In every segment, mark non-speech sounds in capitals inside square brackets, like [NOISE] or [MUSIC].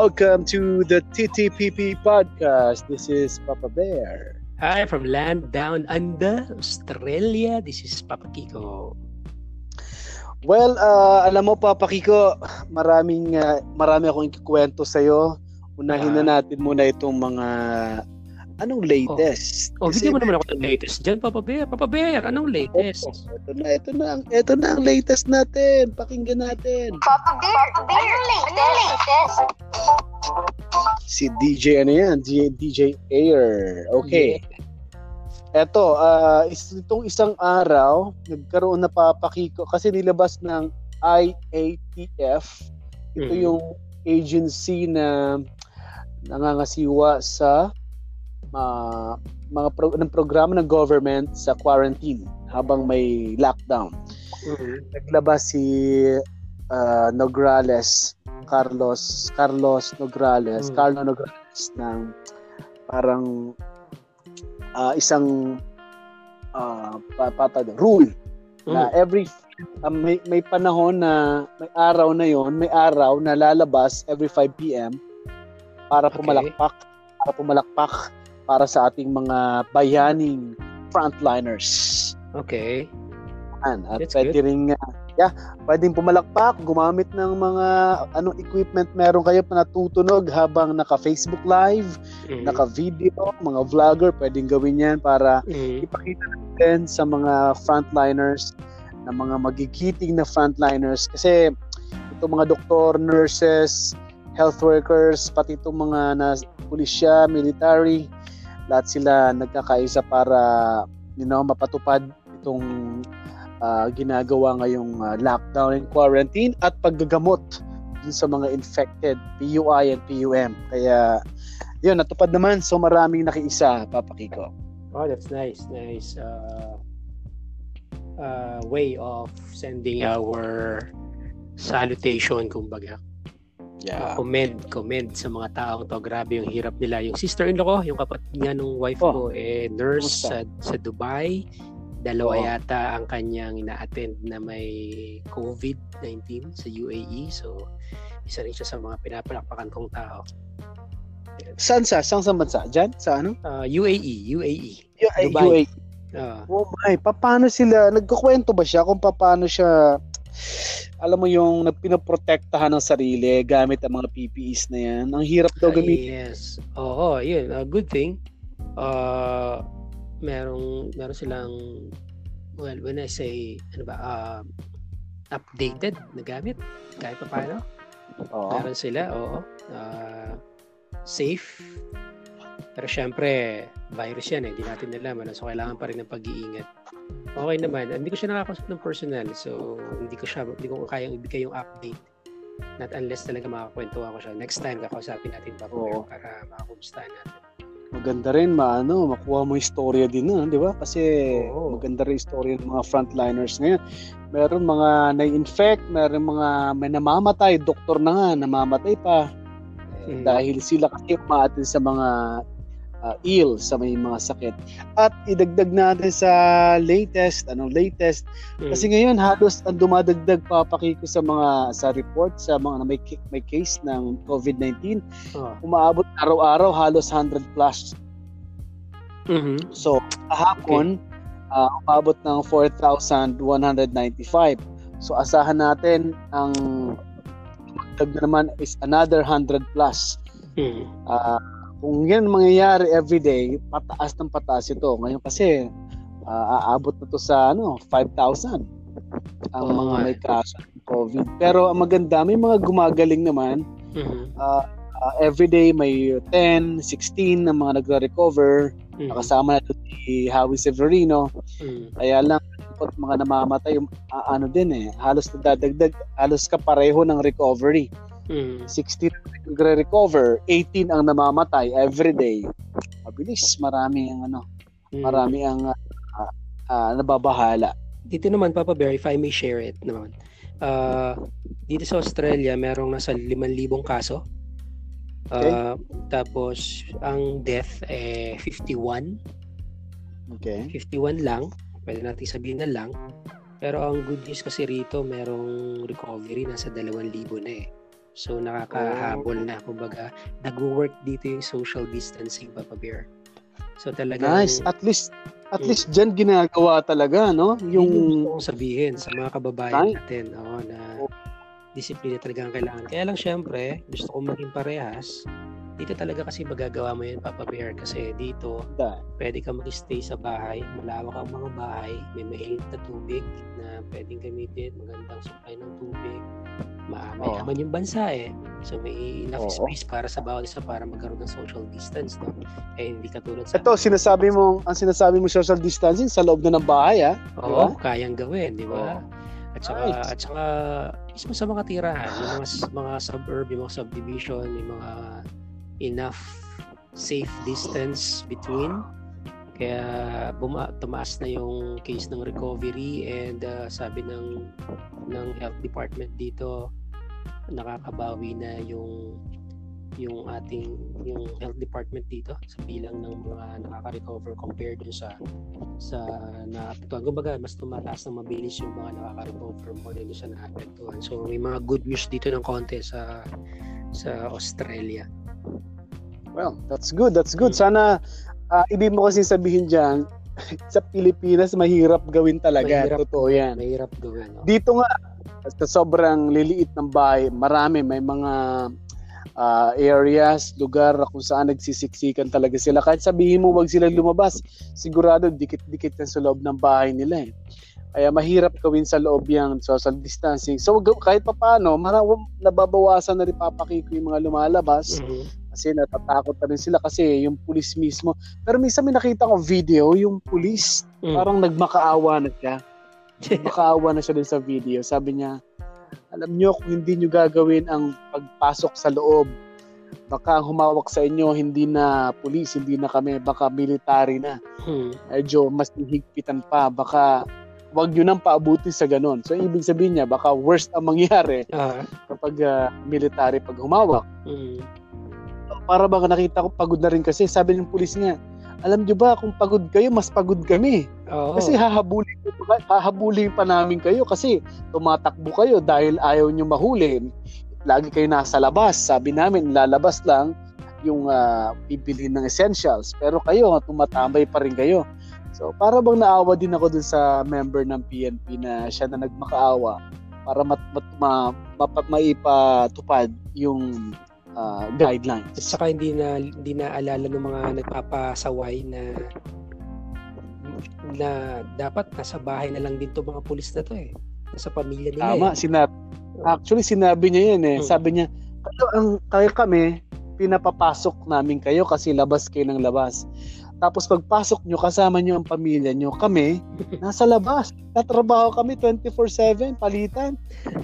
Welcome to the TTPP podcast. This is Papa Bear. Hi, from land down under, Australia. This is Papa Kiko. Well, uh, alam mo Papa Kiko, maraming uh, marami akong ikikwento sa iyo. Unahin uh, na natin muna itong mga anong latest. Oh, oh bigyan mo naman ako ng latest diyan, Papa Bear. Papa Bear, anong latest? Oh, ito na, ito na, ito na ang latest natin. Pakinggan natin. Papa Bear, Papa Bear, anong latest? Si DJ ano yan? DJ Air. Okay. Yeah. Eto, uh, itong isang araw, nagkaroon na papakiko kasi nilabas ng IATF. Ito mm. yung agency na nangangasiwa sa uh, mga pro- ng programa ng government sa quarantine habang may lockdown. Mm-hmm. Naglabas si uh, Nograles, Carlos Carlos Nograles, mm-hmm. Carlo Nograles ng parang uh, isang uh, patag rule mm. na every uh, may, may panahon na may araw na yon may araw na lalabas every 5 p.m. para okay. pumalakpak para pumalakpak para sa ating mga bayaning frontliners. Okay. At That's pwede good. rin uh, yeah, pwedeng pumalakpak, gumamit ng mga anong equipment meron kayo na natutunog habang naka-Facebook live, mm-hmm. naka-video, mga vlogger, pwedeng gawin 'yan para mm-hmm. ipakita natin sa mga frontliners na mga magigiting na frontliners kasi itong mga doktor, nurses, health workers, pati itong mga na pulisya, military, lahat sila nagkakaisa para you know mapatupad itong uh, ginagawa ngayong uh, lockdown and quarantine at paggagamot dun sa mga infected PUI and PUM. Kaya yun, natupad naman. So maraming nakiisa, Papa Kiko. Oh, that's nice. Nice uh, uh, way of sending our salutation, kumbaga. Yeah. Commend, commend sa mga taong to. Grabe yung hirap nila. Yung sister-in-law ko, yung kapatid niya nung wife oh. ko, eh, nurse sa, sa Dubai Dalawa oh. yata ang kanyang ina-attend na may COVID-19 sa UAE. So, isa rin siya sa mga pinapalakpakan kong tao. Saan sa? Saan sa bansa? Diyan? Sa ano? Uh, UAE. UAE. U- Dubai. UAE. Uh, oh my, paano sila, nagkukwento ba siya kung paano siya, alam mo yung pinoprotektahan ng sarili gamit ang mga PPEs na yan? Ang hirap daw gamitin. yes. Oo, yun. A good thing. Uh, merong meron silang well when I say ano ba uh, updated na gamit kahit pa paano oo. meron sila oo uh, safe pero syempre virus yan eh hindi natin alam ano? so kailangan pa rin ng pag-iingat okay naman hindi ko siya nakakausap ng personal so hindi ko siya hindi ko kayang ibigay yung update not unless talaga makakwento ako siya next time kakausapin natin pa para makakumustahan natin maganda rin maano makuha mo istorya din na, 'di ba? Kasi Oo. maganda rin istorya ng mga frontliners ngayon. Meron mga na-infect, meron mga may namamatay, doktor na nga namamatay pa. Hmm. Dahil sila kasi umaatin sa mga uh, ill sa may mga sakit. At idagdag natin sa latest, anong latest? Mm. Kasi ngayon halos ang dumadagdag papakiko sa mga sa report sa mga may may case ng COVID-19. Oh. Umaabot araw-araw halos 100 plus. Mm-hmm. So, kahapon okay. uh, umabot ng 4,195. So, asahan natin ang dagdag naman is another 100 plus. Mm. Uh, kung yan mangyayari every day, pataas ng pataas ito. Ngayon kasi uh, aabot na to sa ano, 5,000 ang oh, mga may kaso ng COVID. Pero ang maganda, may mga gumagaling naman. Mm-hmm. Uh, uh, every day may 10, 16 na mga nagre-recover. Mm-hmm. Nakasama na si Howie Severino. Mm-hmm. Kaya lang mga namamatay uh, ano din eh halos nadadagdag halos kapareho ng recovery Mm. 16 nagre-recover, 18 ang namamatay every day. Mabilis, marami ang ano, mm. marami ang uh, uh, nababahala. Dito naman Papa Bear, if I may share it naman. Uh, dito sa Australia, merong nasa 5,000 kaso. Okay. Uh, tapos ang death eh 51. Okay. 51 lang. Pwede natin sabihin na lang. Pero ang good news kasi rito, merong recovery nasa 2,000 na eh. So nakakahabol na kumbaga nag-work dito yung social distancing Papa Bear. So talaga Nice. At least at Mm. least diyan ginagawa talaga, no? yung Yung gusto kong sabihin sa mga kababayan Right. natin oo, na disiplina talaga ang kailangan. Kaya lang syempre, gusto kong maging parehas. Dito talaga kasi magagawa mo yun, Papa Bear. Kasi dito, Da. pwede ka mag-stay sa bahay. Malawak ang mga bahay. May mainit na tubig na pwedeng gamitin. Magandang supply ng tubig. Ma may Oo. naman yung bansa eh. So may enough Oo. space para sa bawat isa para magkaroon ng social distance. No? Eh hindi katulad sa... Ito, sinasabi mo, ang sinasabi mo social distancing sa loob na ng bahay, ah. Oo, kayang gawin, di ba? At saka, Right. at saka, mismo sa mga tirahan, yung mga, mga suburb, yung mga subdivision, yung mga enough safe distance between. Kaya buma, tumaas na yung case ng recovery and uh, sabi ng ng health department dito nakakabawi na yung yung ating yung health department dito sa bilang ng mga nakaka-recover compared dun sa sa naapektuhan. Kumbaga, mas tumataas na mabilis yung mga nakaka-recover more than sa naapektuhan. So, may mga good news dito ng konti sa sa Australia. Well, that's good. That's good. Sana uh, ibig mo kasi sabihin diyan [LAUGHS] sa Pilipinas mahirap gawin talaga. Mahirap. Totoo 'yan. Mahirap gawin. No? Dito nga sa sobrang liliit ng bahay, marami may mga ah, areas, lugar na kung saan nagsisiksikan talaga sila. Kahit sabihin mo wag sila lumabas, sigurado dikit-dikit yan sa loob ng bahay nila eh. Kaya mahirap gawin sa loob yung social distancing. So kahit pa paano, mara- nababawasan na rin papakiko yung mga lumalabas Mhm. Kasi natatakot na rin sila kasi yung pulis mismo. Pero minsan may nakita ko video, yung pulis Mm. parang nagmakaawa na siya. [LAUGHS] Makaawa na siya dun sa video. Sabi niya, alam niyo kung hindi niyo gagawin ang pagpasok sa loob, baka ang humawak sa inyo hindi na pulis, hindi na kami, baka military na. Mhm. Medyo mas higpitan pa, baka wag niyo nang paabutin sa ganon. So ibig sabihin niya, baka worst ang mangyari Ah, kapag ah, military pag humawak. mhm. Para bang nakita ko pagod na rin kasi, sabi ng pulis niya, alam niyo ba kung pagod kayo, mas pagod kami. Oo. Kasi hahabulin, hahabulin pa namin kayo kasi tumatakbo kayo dahil ayaw nyo mahuli. Lagi kayo nasa labas. Sabi namin, lalabas lang yung uh, bibili ng essentials. Pero kayo, tumatambay pa rin kayo. So, para bang naawa din ako dun sa member ng PNP na siya na nagmakaawa para mat, mat, ma, ma, maipatupad yung At guidelines. saka hindi na hindi na alala ng mga nagpapasaway na na dapat nasa bahay na lang din to mga pulis na to eh. Nasa pamilya nila Tama, eh. sinabi. Actually, sinabi niya yun eh. Hmm. Sabi niya, kayo, ang, kayo kami, pinapapasok namin kayo kasi labas kayo ng labas. Tapos pagpasok nyo, kasama nyo ang pamilya nyo. Kami, [LAUGHS] nasa labas. Tatrabaho kami 24-7, palitan.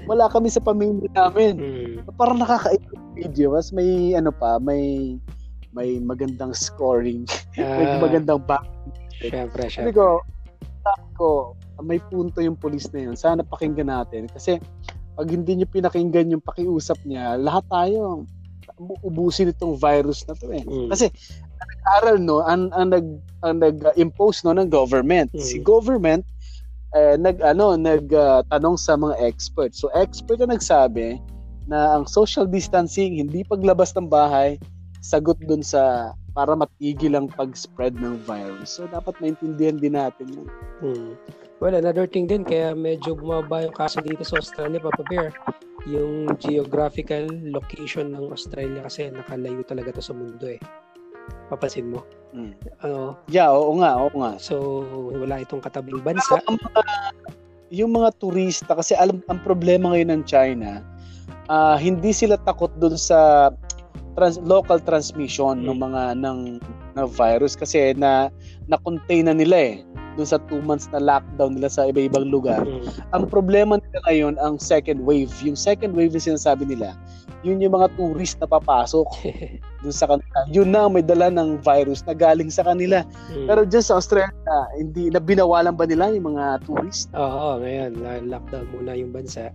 Wala kami sa pamilya namin. Mm. Parang nakakaibig video. Mas may, ano pa, may may magandang scoring. [LAUGHS] may Ah, magandang back. syempre, Sabi syempre. ko, sabi ko, may punto yung pulis na yun. Sana pakinggan natin. Kasi pag hindi nyo pinakinggan yung pakiusap niya, lahat tayo ubusin itong virus na to eh. Mm. Kasi ang nag-aral no, ang, ang nag ang nag-impose no ng government. Mm. Si government eh, nag ano nag ah, tanong sa mga experts. So expert na nagsabi na ang social distancing hindi paglabas ng bahay sagot dun sa para matigil ang pag-spread ng virus. So dapat maintindihan din natin yun. Hmm. Well, another thing din, kaya medyo bumaba yung kaso dito sa Australia, Papa Bear. Yung geographical location ng Australia kasi nakalayo talaga to sa mundo eh. Papansin mo. Mm. Ano, Yeah, oo nga, oo nga. so wala itong katabing bansa. ang mga, yung mga turista, kasi alam, ang problema ngayon ng China, ah, hindi sila takot dun sa trans, local transmission ng Mm. mga ng, ng virus kasi na na-contain na nila eh dun sa two months na lockdown nila sa iba-ibang lugar. Hmm. Ang problema nila ngayon, ang second wave. Yung second wave na sinasabi nila, yun yung mga tourist na papasok [LAUGHS] dun sa kanila. Yun na may dala ng virus na galing sa kanila. Hmm. Pero dyan sa Australia, hindi na binawalan ba nila yung mga tourist? Oo, ngayon, na- lockdown muna yung bansa.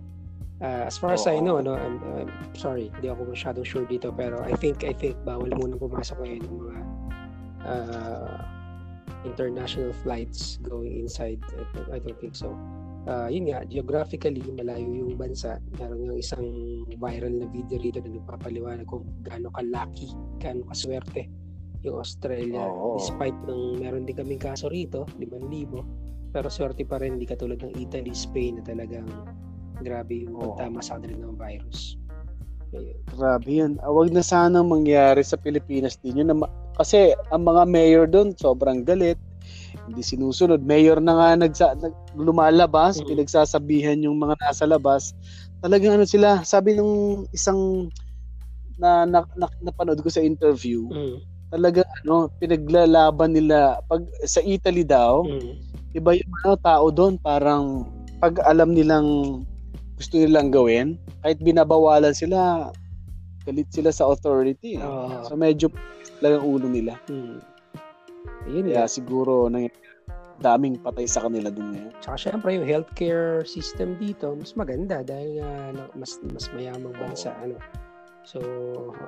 Ah, as far as I Oo. know, no, I'm, I'm sorry, hindi ako masyadong sure dito, pero I think, I think, bawal muna pumasok ngayon yung mga ah, international flights going inside. I, don't- I don't think so. ah, yun nga, geographically, malayo yung bansa. Meron yung isang viral na video rito na nagpapaliwanag kung gaano ka-lucky, gaano kaswerte yung Australia. Oo. Despite nung meron din kaming kaso rito, 5,000. Pero swerte pa rin, hindi katulad ng Italy, Spain na talagang grabe yung pagtama sa kanila ng virus. Grabe yun. Ah, Wag na sanang mangyari sa Pilipinas din yun. Kasi ang mga mayor doon, sobrang galit. Hindi sinusunod. Mayor na nga nagsa, nag, lumalabas, Mm. pinagsasabihan yung mga nasa labas. Talagang ano sila, sabi nung isang na, na, na napanood ko sa interview, Mm. talagang ano, pinaglalaban nila pag sa Italy daw, Mm. iba yung ano, tao doon parang pag alam nilang gusto nilang gawin, kahit binabawalan sila, galit sila sa authority. eh. Oo. So medyo lang ang ulo nila. Mm. Ayun Kaya nga. siguro nang daming patay sa kanila dun ngayon. Tsaka syempre yung healthcare system dito mas maganda dahil nga na- mas mas mayamang bansa ano. So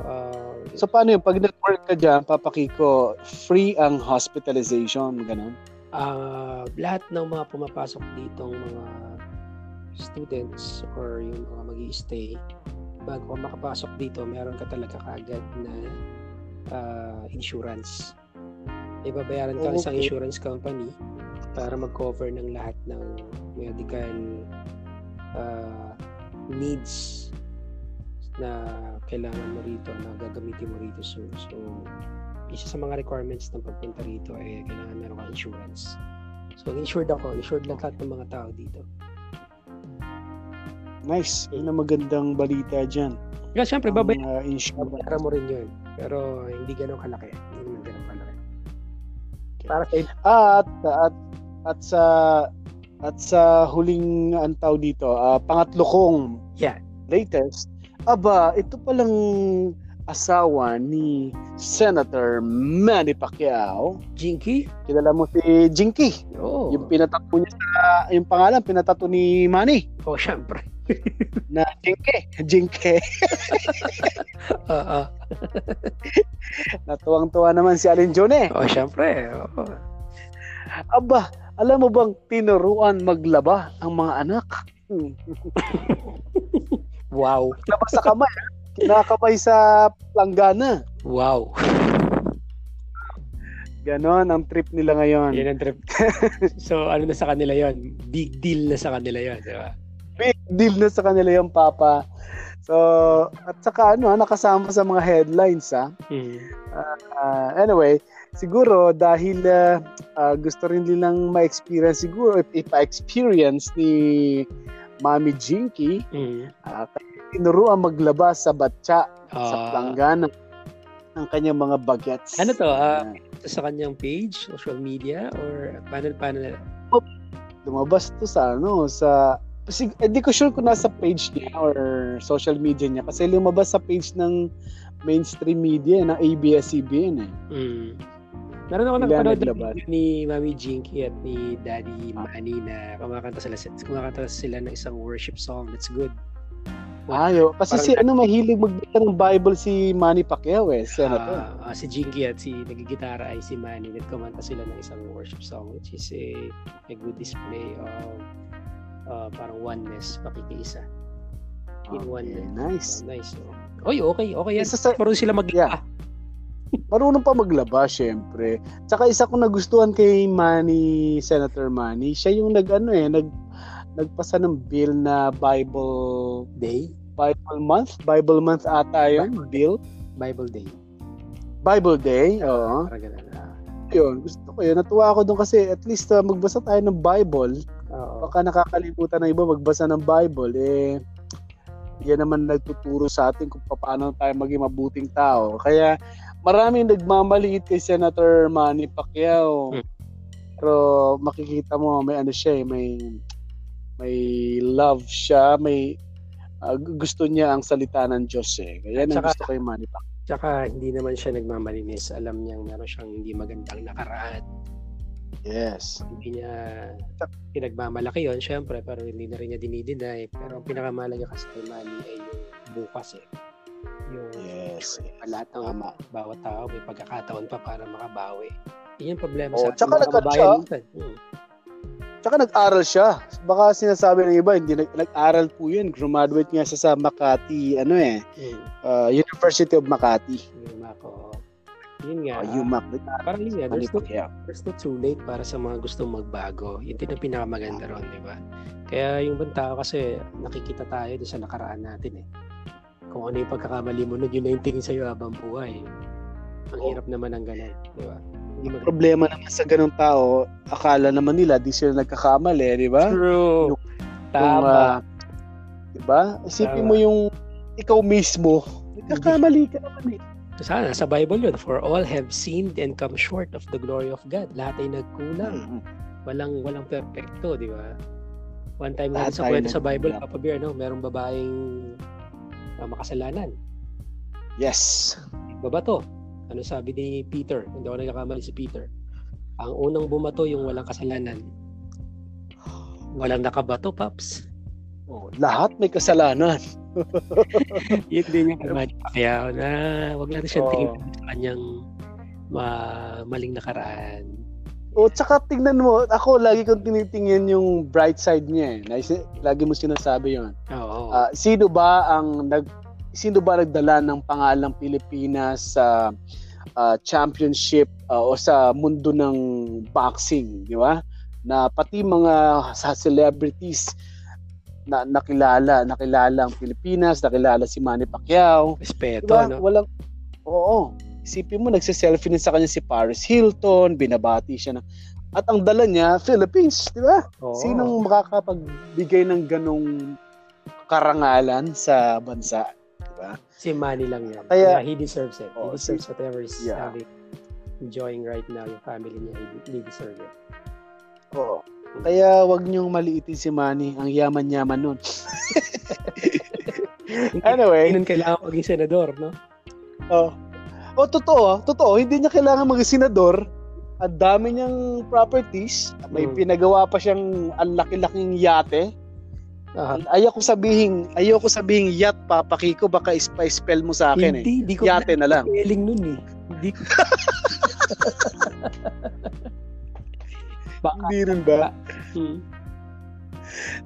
uh, So paano yung pag nag-work ka dyan, papakiko, free ang hospitalization, ganun? ah, lahat ng mga pumapasok ditong mga students or yung mga mag stay bago ka makapasok dito, meron ka talaga kaagad na ah, insurance. Ibabayaran ka Oh, sa okay. insurance company para mag-cover ng lahat ng medical ah, needs na kailangan mo rito, na gagamitin mo rito. So, so isa sa mga requirements ng pagpunta rito ay kailangan meron kang insurance. So, insured ako. Insured lang lahat ng mga tao dito. Nice. Yun ang magandang balita dyan. Kaya syempre, Ang, babay- uh, insurance. babayaran mo rin yun. Pero hindi ganun kalaki. Hindi naman ganun kalaki. Para sa At at at sa at sa huling antaw dito, ah, pangatlo kong Yeah. latest, aba, ito palang asawa ni Senator Manny Pacquiao. Jinky? Kilala mo si Jinky. Oo. Yung pinatato niya sa yung pangalan pinatato ni Manny Oh, syempre. Na Jinky. Jinky. [LAUGHS] Oo. [LAUGHS] Natuwang-tuwa naman si Alin Jone. oh, syempre. Oo. Aba, alam mo bang tinuruan maglaba ang mga anak? [LAUGHS] Wow. Laba sa kamay. Kinakabay sa planggana. Wow. Ganon ang trip nila ngayon. Yan ang trip. so, ano na sa kanila yon Big deal na sa kanila yon di ba? Big deal na sa kanila yung papa. So, at saka ano, nakasama sa mga headlines ha. Mm. Ah, anyway, siguro dahil ah, ah, gusto rin nilang ma-experience siguro if ipa-experience ni Mami Jinky, Mm. uh, tinuruan maglaba sa batya sa Ah, planggana ng kanyang mga bagets. Ano to? ah, sa kanyang page, social media, or paano, paano, lumabas to sa ano sa kasi hindi ko sure kung nasa page niya or social media niya kasi lumabas sa page ng mainstream media ng ABS-CBN eh. mm. Meron ako video ni Mami Jinky at ni Daddy Manny na kumakanta sila, kumakanta sila ng isang worship song that's good. Ayo, kasi Parang- si ano mahilig magbasa ng Bible si Manny Pacquiao eh, senator. Ah, ah, si Jinky at si nagigitara ay si Manny at kumanta sila ng isang worship song which is a, a good display of uh, parang oneness, pakikiisa. In Okay, oneness. nice. Oh, nice. Oh. Oy, okay, okay yan. Isa sa- Marunong sila mag Yeah. Marunong pa maglaba, syempre. Tsaka isa ko nagustuhan kay Manny, Senator Manny, siya yung nag ano eh, nag nagpasa ng bill na Bible Day, Bible month, Bible month ata yun, bill. Bible Day. Bible Day, oo. Parang ganun. ah. Yun, gusto ko yun. Natuwa ako doon kasi at least uh, magbasa tayo ng Bible. Oo. Baka nakakalimutan ng iba magbasa ng Bible. Eh, yan naman nagtuturo sa atin kung paano tayo maging mabuting tao. Kaya maraming nagmamaliit kay Senator Manny Pacquiao. Hmm. Pero makikita mo may ano siya eh, may may love siya, may ah, gusto niya ang salita ng Diyos eh. Kaya yan ang gusto kay Manny Pacquiao. Tsaka hindi naman siya nagmamalinis. Alam niyang meron siyang hindi magandang nakaraan. Yes. Hindi niya pinagmamalaki yon syempre, pero hindi na rin niya dinideny. Pero ang pinakamalaga kasi kay Manny ay yung bukas eh. Yung Yes. pa lahat ng Tama. bawat tao may pagkakataon pa para makabawi. Yun yung problema Oo, sa tsaka mga kababayan minsan. Hmm. Tsaka nag-aral siya. Baka sinasabi ng iba, hindi nag- nag-aral po yun. Graduate nga siya sa Makati, ano eh, Mm. uh, University of Makati. Yun ako. Yun nga. Uh, UMac. parang yun nga, there's no, Pacquiao. there's no too late para sa mga gustong magbago. Yun din ang pinakamaganda ron, di ba? Kaya yung ibang tao kasi nakikita tayo sa nakaraan natin eh. Kung ano yung pagkakamali mo nun, yun na yung tingin sa'yo habang buhay. Ang Oo. hirap naman ng ganun, di ba? Maganda. Problema naman sa ganung tao, akala naman nila di sila nagkakamali, di ba? True. Yung, Tama. ah, di ba? Isipin Tama. mo yung ikaw mismo, nagkakamali ka naman eh. Sana, sa Bible yun, for all have sinned and come short of the glory of God. Lahat ay nagkulang. Walang walang perfecto, di ba? One time Lahat sa kwento sa Bible. Papa Bear, no, merong babaeng ah, makasalanan. Yes. Babato. Ano sabi ni Peter? Hindi ako nagkakamali si Peter. Ang unang bumato yung walang kasalanan. Walang nakabato, Paps. Oh, lahat may kasalanan. [LAUGHS] Yun din yung kay Pacquiao na wag natin siyang Oo. tingin sa kanyang ma- maling nakaraan. O, tsaka tingnan mo, ako lagi kong tinitingin yung bright side niya eh. Lagi mo sinasabi yon. Oo. Ah, sino ba ang nag sino ba nagdala ng pangalang Pilipinas sa ah, championship ah, o sa mundo ng boxing, di ba? Na pati mga sa celebrities na nakilala, nakilala ang Pilipinas, nakilala si Manny Pacquiao. Respeto, Diba? no? Walang Oo. Isipin mo nagse-selfie din sa kanya si Paris Hilton, binabati siya ng at ang dala niya Philippines, di ba? Oo. Sinong makakapagbigay ng ganong karangalan sa bansa, di ba? Si Manny lang yan. Kaya- Kaya, he deserves it. Oo, he deserves si- whatever is Yeah. having, enjoying right now, yung family niya, he, he deserves it. Oo. Kaya wag niyong maliitin si Manny, ang yaman-yaman nun. [LAUGHS] anyway, Hindi kailangan maging senador, no? oh. Oh, totoo, totoo, hindi niya kailangan maging senador. Ang dami niyang properties, may Mm. pinagawa pa siyang ang laki-laking yate. Ah, Ayoko sabihin, ayoko sabihin yacht Papa Kiko, baka ispa-spell mo sa akin eh. hindi, hindi ko Yate na lang. spelling nun eh. Hindi ko. [LAUGHS] Baka. Hindi rin ba? Hmm.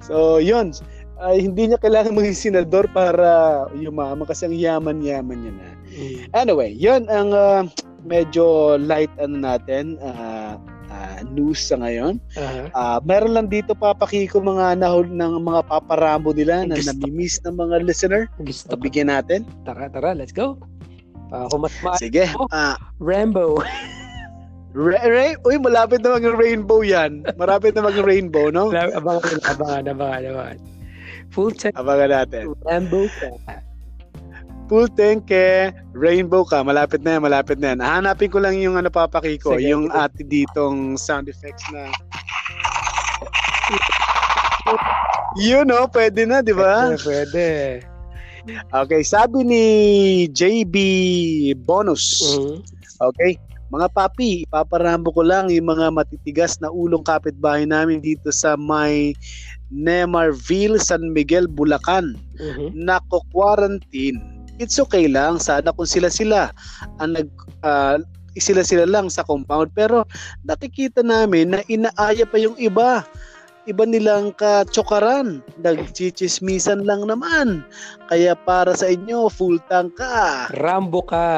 So, yun. Ay, hindi niya kailangan maging senador para yumaman kasi ang yaman-yaman niya na. Hmm. Anyway, yun ang ah, medyo light ano natin, ah, ah, news sa ngayon. Aha. Ah, meron lang dito papakiko mga nahul ng mga paparambo nila na nami-miss ng mga listener. Gusto. Bigyan natin. Tara, tara, let's go. Uh, kung mas ma- Sige. Oh. Ah, Rambo. Ray, Ray, uy, malapit na maging rainbow yan. Malapit na maging rainbow, no? [LAUGHS] abangan, abangan, abangan, abangan. Full time Abangan natin. Rambo ka. Full tank eh, rainbow ka. Malapit na yan, malapit na yan. Hanapin ko lang yung ano papakiko, Sige, yung ate ditong sound effects na yun no, pwede na, di ba? Pwede, pwede. Okay, sabi ni JB Bonus. Mhm. Okay? Mga papi, ipaparambo ko lang yung mga matitigas na ulong kapitbahay namin dito sa may Nemarville, San Miguel, Bulacan. Mhm. Nako-quarantine. It's okay lang. Sana kung sila-sila ang nag... ah, sila-sila lang sa compound. Pero nakikita namin na inaaya pa yung iba. Iba nilang katsokaran. Nagchichismisan lang naman. Kaya para sa inyo, full tank ka. Rambo ka.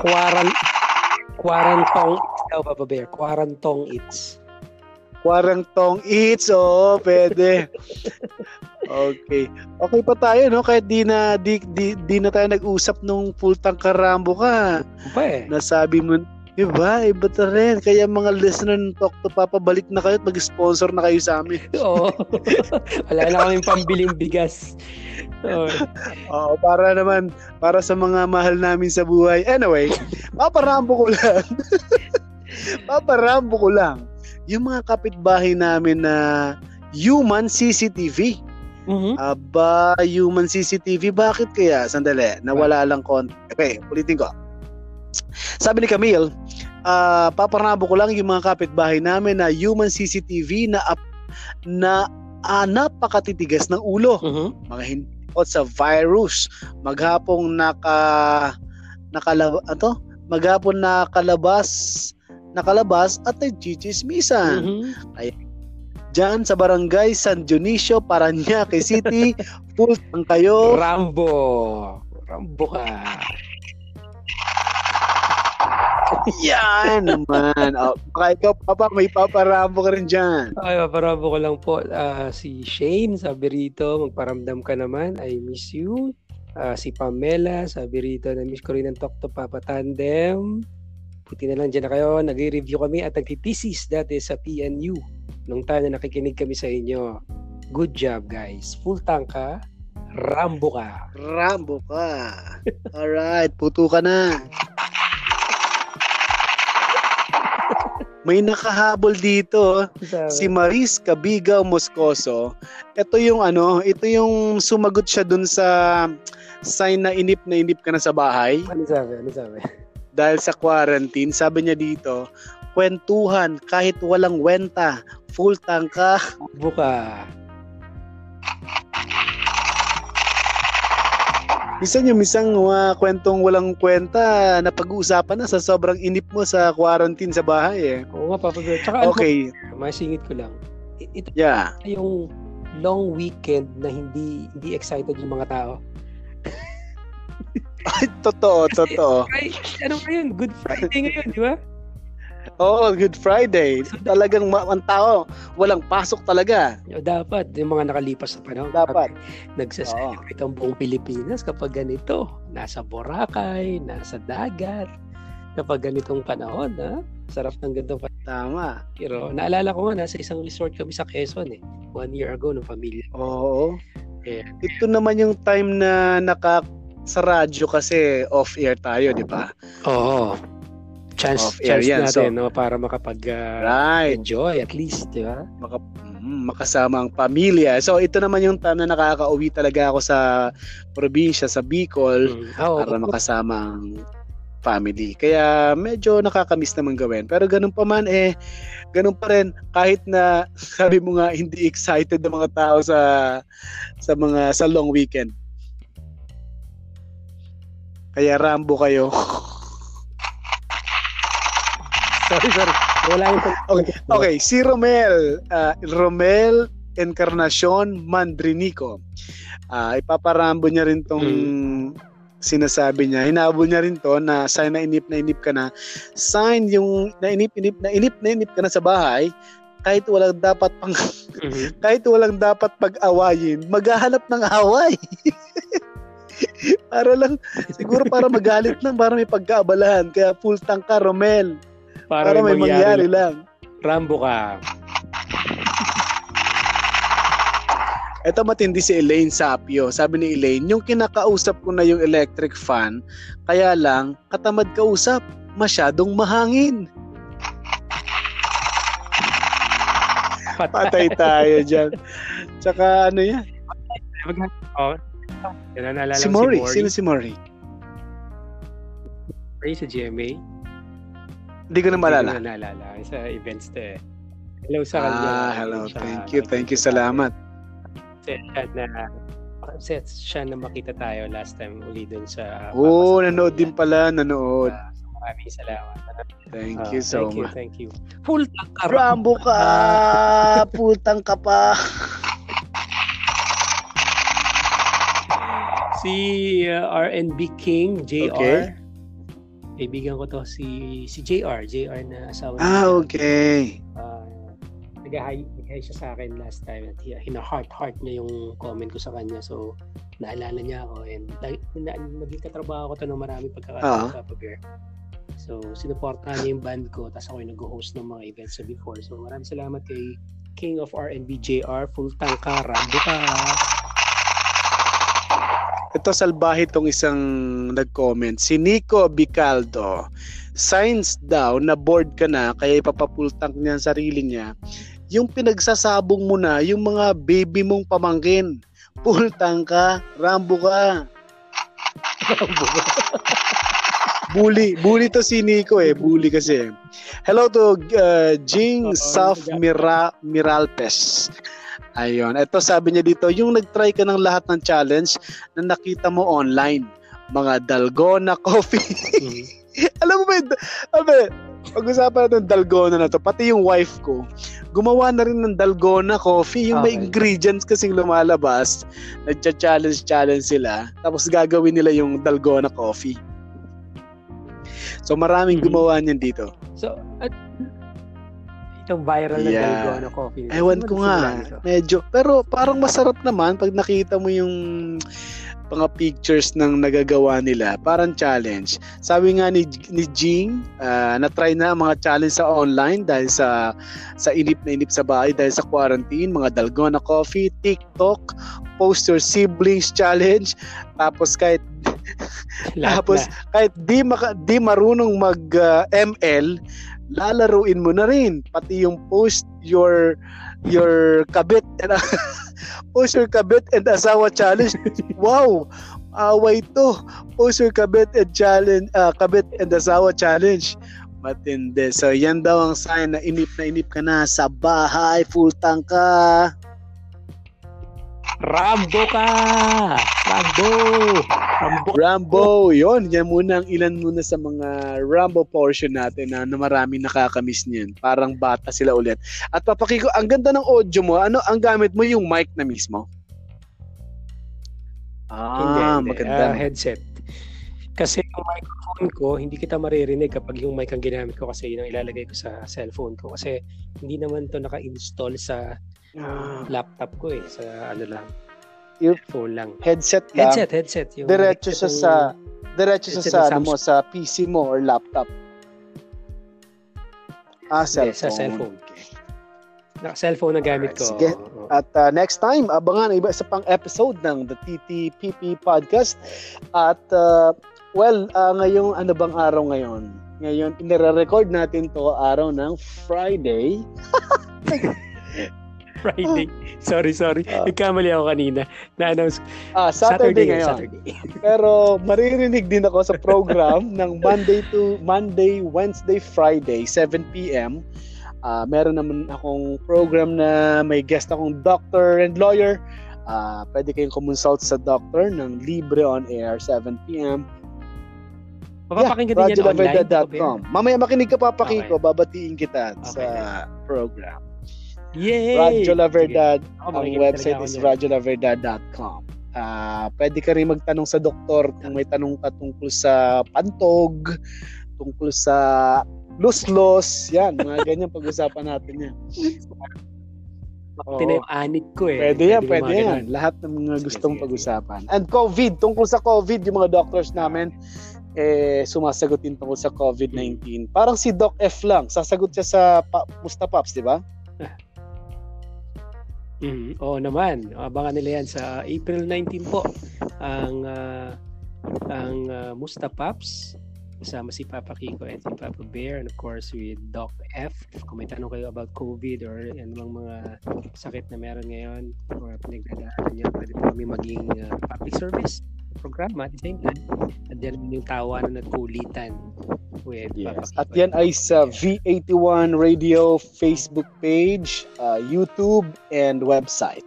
Quaran Quarantong daw Papa Bear. Quarantong it's. Kwarantong eats, oo, pwede. okay. Okay pa tayo, no? Kahit di na, di, di, di na tayo nag-usap nung full tank karambo ka. Pa eh. Nasabi mo, iba, iba ta rin. Kaya mga listener ng Talk to Papa, balik na kayo at mag-sponsor na kayo sa amin. [LAUGHS] Oo. Wala na kaming pambiling bigas. Oo. Oo, para naman, para sa mga mahal namin sa buhay. Anyway, paparambo ko lang. [LAUGHS] paparambo ko lang. Yung mga kapitbahay namin na human CCTV. Mhm. Aba, human CCTV, bakit kaya? Sandali, nawala lang konti. Okay, ulitin ko. Sabi ni Camille, ah paparnabo ko lang yung mga kapitbahay namin na human CCTV na ap- na ah, napakatitigas ng ulo. Mhm. Mga hindi sa virus. Maghapong naka nakalab ato, maghapon nakalabas nakalabas at nagchichismisan. Mhm. Diyan sa barangay San Dionisio, Paranaque City, [LAUGHS] full tank kayo. Rambo. Rambo ka. Yan naman. Oh, baka ikaw, Papa, may paparambo ka rin dyan. Ay, paparambo ko lang po. Ah, si Shane, sabi rito, magparamdam ka naman. I miss you. Ah, si Pamela, sabi rito, na-miss ko rin ang Talk to Papa Tandem. Puti na lang dyan na kayo. Nag-review kami at nagtitisis dati sa PNU. Nung time na nakikinig kami sa inyo. Good job, guys. Full tank ka. Rambo ka. Rambo ka. Alright, puto ka na. May nakahabol dito, si Maris Cabigaw Moscoso. Ito yung ano, ito yung sumagot siya dun sa sign na inip na inip ka na sa bahay Ano sabi? Ano sabi? dahil sa quarantine. Sabi niya dito, kwentuhan kahit walang wenta, full tank ka. Rambo Minsan yung misang mga kwentong walang kwenta na pag-uusapan na sa sobrang inip mo sa quarantine sa bahay eh. Oo nga, Papa Bear. Tsaka ano, Okay, masingit ko lang. Ito yeah. yung long weekend na hindi hindi excited yung mga tao. totoo, totoo. Ay, ano ngayon? Good Friday ngayon, di ba? Oo, Good Friday. Talagang ma- ang tao, walang pasok talaga. Dapat, yung mga nakalipas na panahon. Dapat. Nagsaselebrate ang buong Pilipinas kapag ganito. Nasa Boracay, nasa dagat. Kapag ganitong panahon, ha? Sarap ng ganitong panahon. Tama. Pero naalala ko nga, nasa isang resort kami sa Quezon eh. One year ago ng pamilya. Oo. Yeah. Ito naman yung time na naka sa radyo kasi off-air tayo, di ba? Oo. Chance, Off-air chance yan, natin so- no, para makapag-enjoy Right. at least, di ba? Maka, mm, makasama ang pamilya. So ito naman yung time na nakaka-uwi talaga ako sa probinsya, sa Bicol. Mm. Oo. para makasama ang family. Kaya medyo nakakamiss naman gawin. Pero ganun pa man eh, ganun pa rin kahit na [LAUGHS] sabi mo nga hindi excited ang mga tao sa sa mga sa long weekend. Kaya Rambo kayo. [LAUGHS] sorry, sorry. Wala yung Okay, okay, si Romel, ah, Romel Encarnacion Mandrinico. Ah, ipaparambo niya rin tong sinasabi niya. Hinabol niya rin to na sign na inip na inip ka na. Sign yung na inip inip na inip na inip ka na sa bahay kahit walang dapat pang Mhm. [LAUGHS] kahit walang dapat pag-awayin, maghahanap ng away. [LAUGHS] para lang siguro para magalit lang para may pagkaabalahan kaya full tank ka Romel para, may mangyari lang. Rambo ka. Ito matindi si Elaine Sapio. Sabi ni Elaine, yung kinakausap ko na yung electric fan, kaya lang, katamad kausap, masyadong mahangin. Patay tayo dyan. Tsaka ano yan? Oh. Si Mori. Si Mori. Sino si Mori? Mori sa GMA. Hindi ko na malala. Hindi ko na naalala. Sa events to eh. Hello sa kanya. Ah, hello. Siya- Thank you. Thank you. Salamat. Siya na kasi siya na makita tayo last time uli dun sa Oo, Papa sa nanood din pala. Nanood. Ah, so maraming salamat. Thank Ah, you so thank you, much. thank you. Full tank ka. Rambo ka! [LAUGHS] Putang ka pa! Si uh, RNB King, JR. Okay. Kaibigan ko to si si JR, JR na asawa Ah, niya. okay. uh, nag-hi, nag-hi siya sa akin last time at hi- hina-heart-heart niya yung comment ko sa kanya. So, naalala niya ako and na, naging katrabaho ko to ng marami Ah. pagkakataon sa Bear. So, sinuportahan niya yung band ko tapos ako yung nag-host ng mga events sa before. So, maraming salamat kay King of R&B JR, full tank ka, Rambo ka. Ito salbahe tong isang nag-comment. Si Nico Bicaldo. Signs daw na bored ka na kaya ipapapultank niya ang sarili niya. Yung pinagsasabong mo na yung mga baby mong pamangkin. Pultang ka, Rambo ka. [LAUGHS] bully, bully to si Nico eh, bully kasi. Hello to uh, Jing Saf Mira Miralpes. Ayun, ito sabi niya dito, yung nag-try ka ng lahat ng challenge na nakita mo online, mga dalgona coffee. Mhm. [LAUGHS] Alam mo ba, yun? abe, pag-usapan natin ng dalgona na to, pati yung wife ko, gumawa na rin ng dalgona coffee. Yung may Okay. ingredients kasing lumalabas, nagcha-challenge-challenge sila, tapos gagawin nila yung dalgona coffee. So maraming Mhm. gumawa niyan dito. So, at itong viral na Yeah. dalgona coffee. Ewan Sino ko nga, medyo, pero parang masarap naman pag nakita mo yung mga pictures ng nagagawa nila, parang challenge. Sabi nga ni, ni Jing, ah, na-try na mga challenge sa online dahil sa sa inip na inip sa bahay dahil sa quarantine, mga dalgona coffee, TikTok, post your siblings challenge, tapos kahit [LAUGHS] tapos na. kahit di maka, di marunong mag ah, ML, lalaruin mo na rin pati yung post your your kabit and [LAUGHS] post your kabit and asawa challenge. [LAUGHS] wow. Away to. Post your kabit and challenge ah, kabit and asawa challenge. Matindi. So yan daw ang sign na inip na inip ka na sa bahay, full tank ka. Rambo ka! Rambo! Rambo! Rambo, yon Yan muna ang ilan muna sa mga Rambo portion natin na, na maraming nakakamiss niyan. Parang bata sila ulit. At papakiko, ang ganda ng audio mo. Ano, ang gamit mo yung mic na mismo? Hindi, Ah, hindi. maganda. Ah, headset. Kasi yung microphone ko, hindi kita maririnig kapag yung mic ang ginamit ko kasi yun ang ilalagay ko sa cellphone ko. Kasi hindi naman to naka-install sa Ah, laptop ko eh. Sa ano lang. Yung- phone lang. headset ka. Headset, headset. Yung Diretso siya yung- sa diretso siya sa ano mo sa PC mo or laptop. Ah, cellphone. sa cellphone. Okay. Na, cellphone na gamit ko. sige. At uh, next time, abangan ang iba isa pang episode ng The TTPP Podcast. At uh, well, uh, ngayong ano bang araw ngayon? Ngayon, inire-record natin to araw ng Friday. [LAUGHS] [LAUGHS] Friday. sorry, sorry. Ah. Nagkamali ako kanina. Na-announce. Ah, Saturday, yun, ngayon. Saturday. [LAUGHS] Pero maririnig din ako sa program [LAUGHS] ng Monday to Monday, Wednesday, Friday, 7 p.m. Ah, meron naman akong program na may guest akong doctor and lawyer. Ah, pwede kayong kumonsult sa doctor ng libre on air 7 p.m. Mapapakinggan din yan online. Mamaya makinig ka pa Kiko, Okay. babatiin kita Okay. sa program. Yay! Radyo La Verdad. Ako, ang website is ako niyan. radiolaverdad.com. Ah, pwede ka rin magtanong sa doktor kung may tanong ka tungkol sa pantog, tungkol sa luslos, yan, mga [LAUGHS] ganyan pag-usapan natin yan. Na yung anit ko eh. Pwede yan, pwede mga yan. Lahat ng mga gustong pag-usapan. And COVID, tungkol sa COVID, yung mga doctors namin, eh, sumasagot din tungkol sa COVID-19. Parang si Doc F lang, sasagot siya sa pa- Mustapaps, di ba? [LAUGHS] Mhm. Oo naman. Abangan nila yan sa April 19 po. Ang ah, ang uh, Musta Paps kasama si Papa Kiko and si Papa Bear and of course with Doc F. Kung may tanong kayo about COVID or anumang mga sakit na meron ngayon or pinagdadaanan nyo, pwede po kami maging ah, public service programa at the same time. At yan yung tawanan at kulitan with Kiko. At yan ay sa V81 Radio Facebook page, uh, YouTube, and website.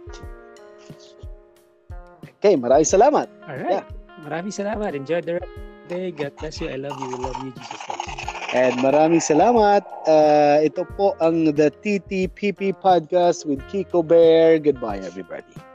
Okay, maraming salamat. Alright. Maraming salamat. Enjoy the rest of the day. God bless you. I love you. We love you, Jesus. And maraming salamat. Uh, ito po ang The TTPP Podcast with Kiko Bear. Goodbye, everybody.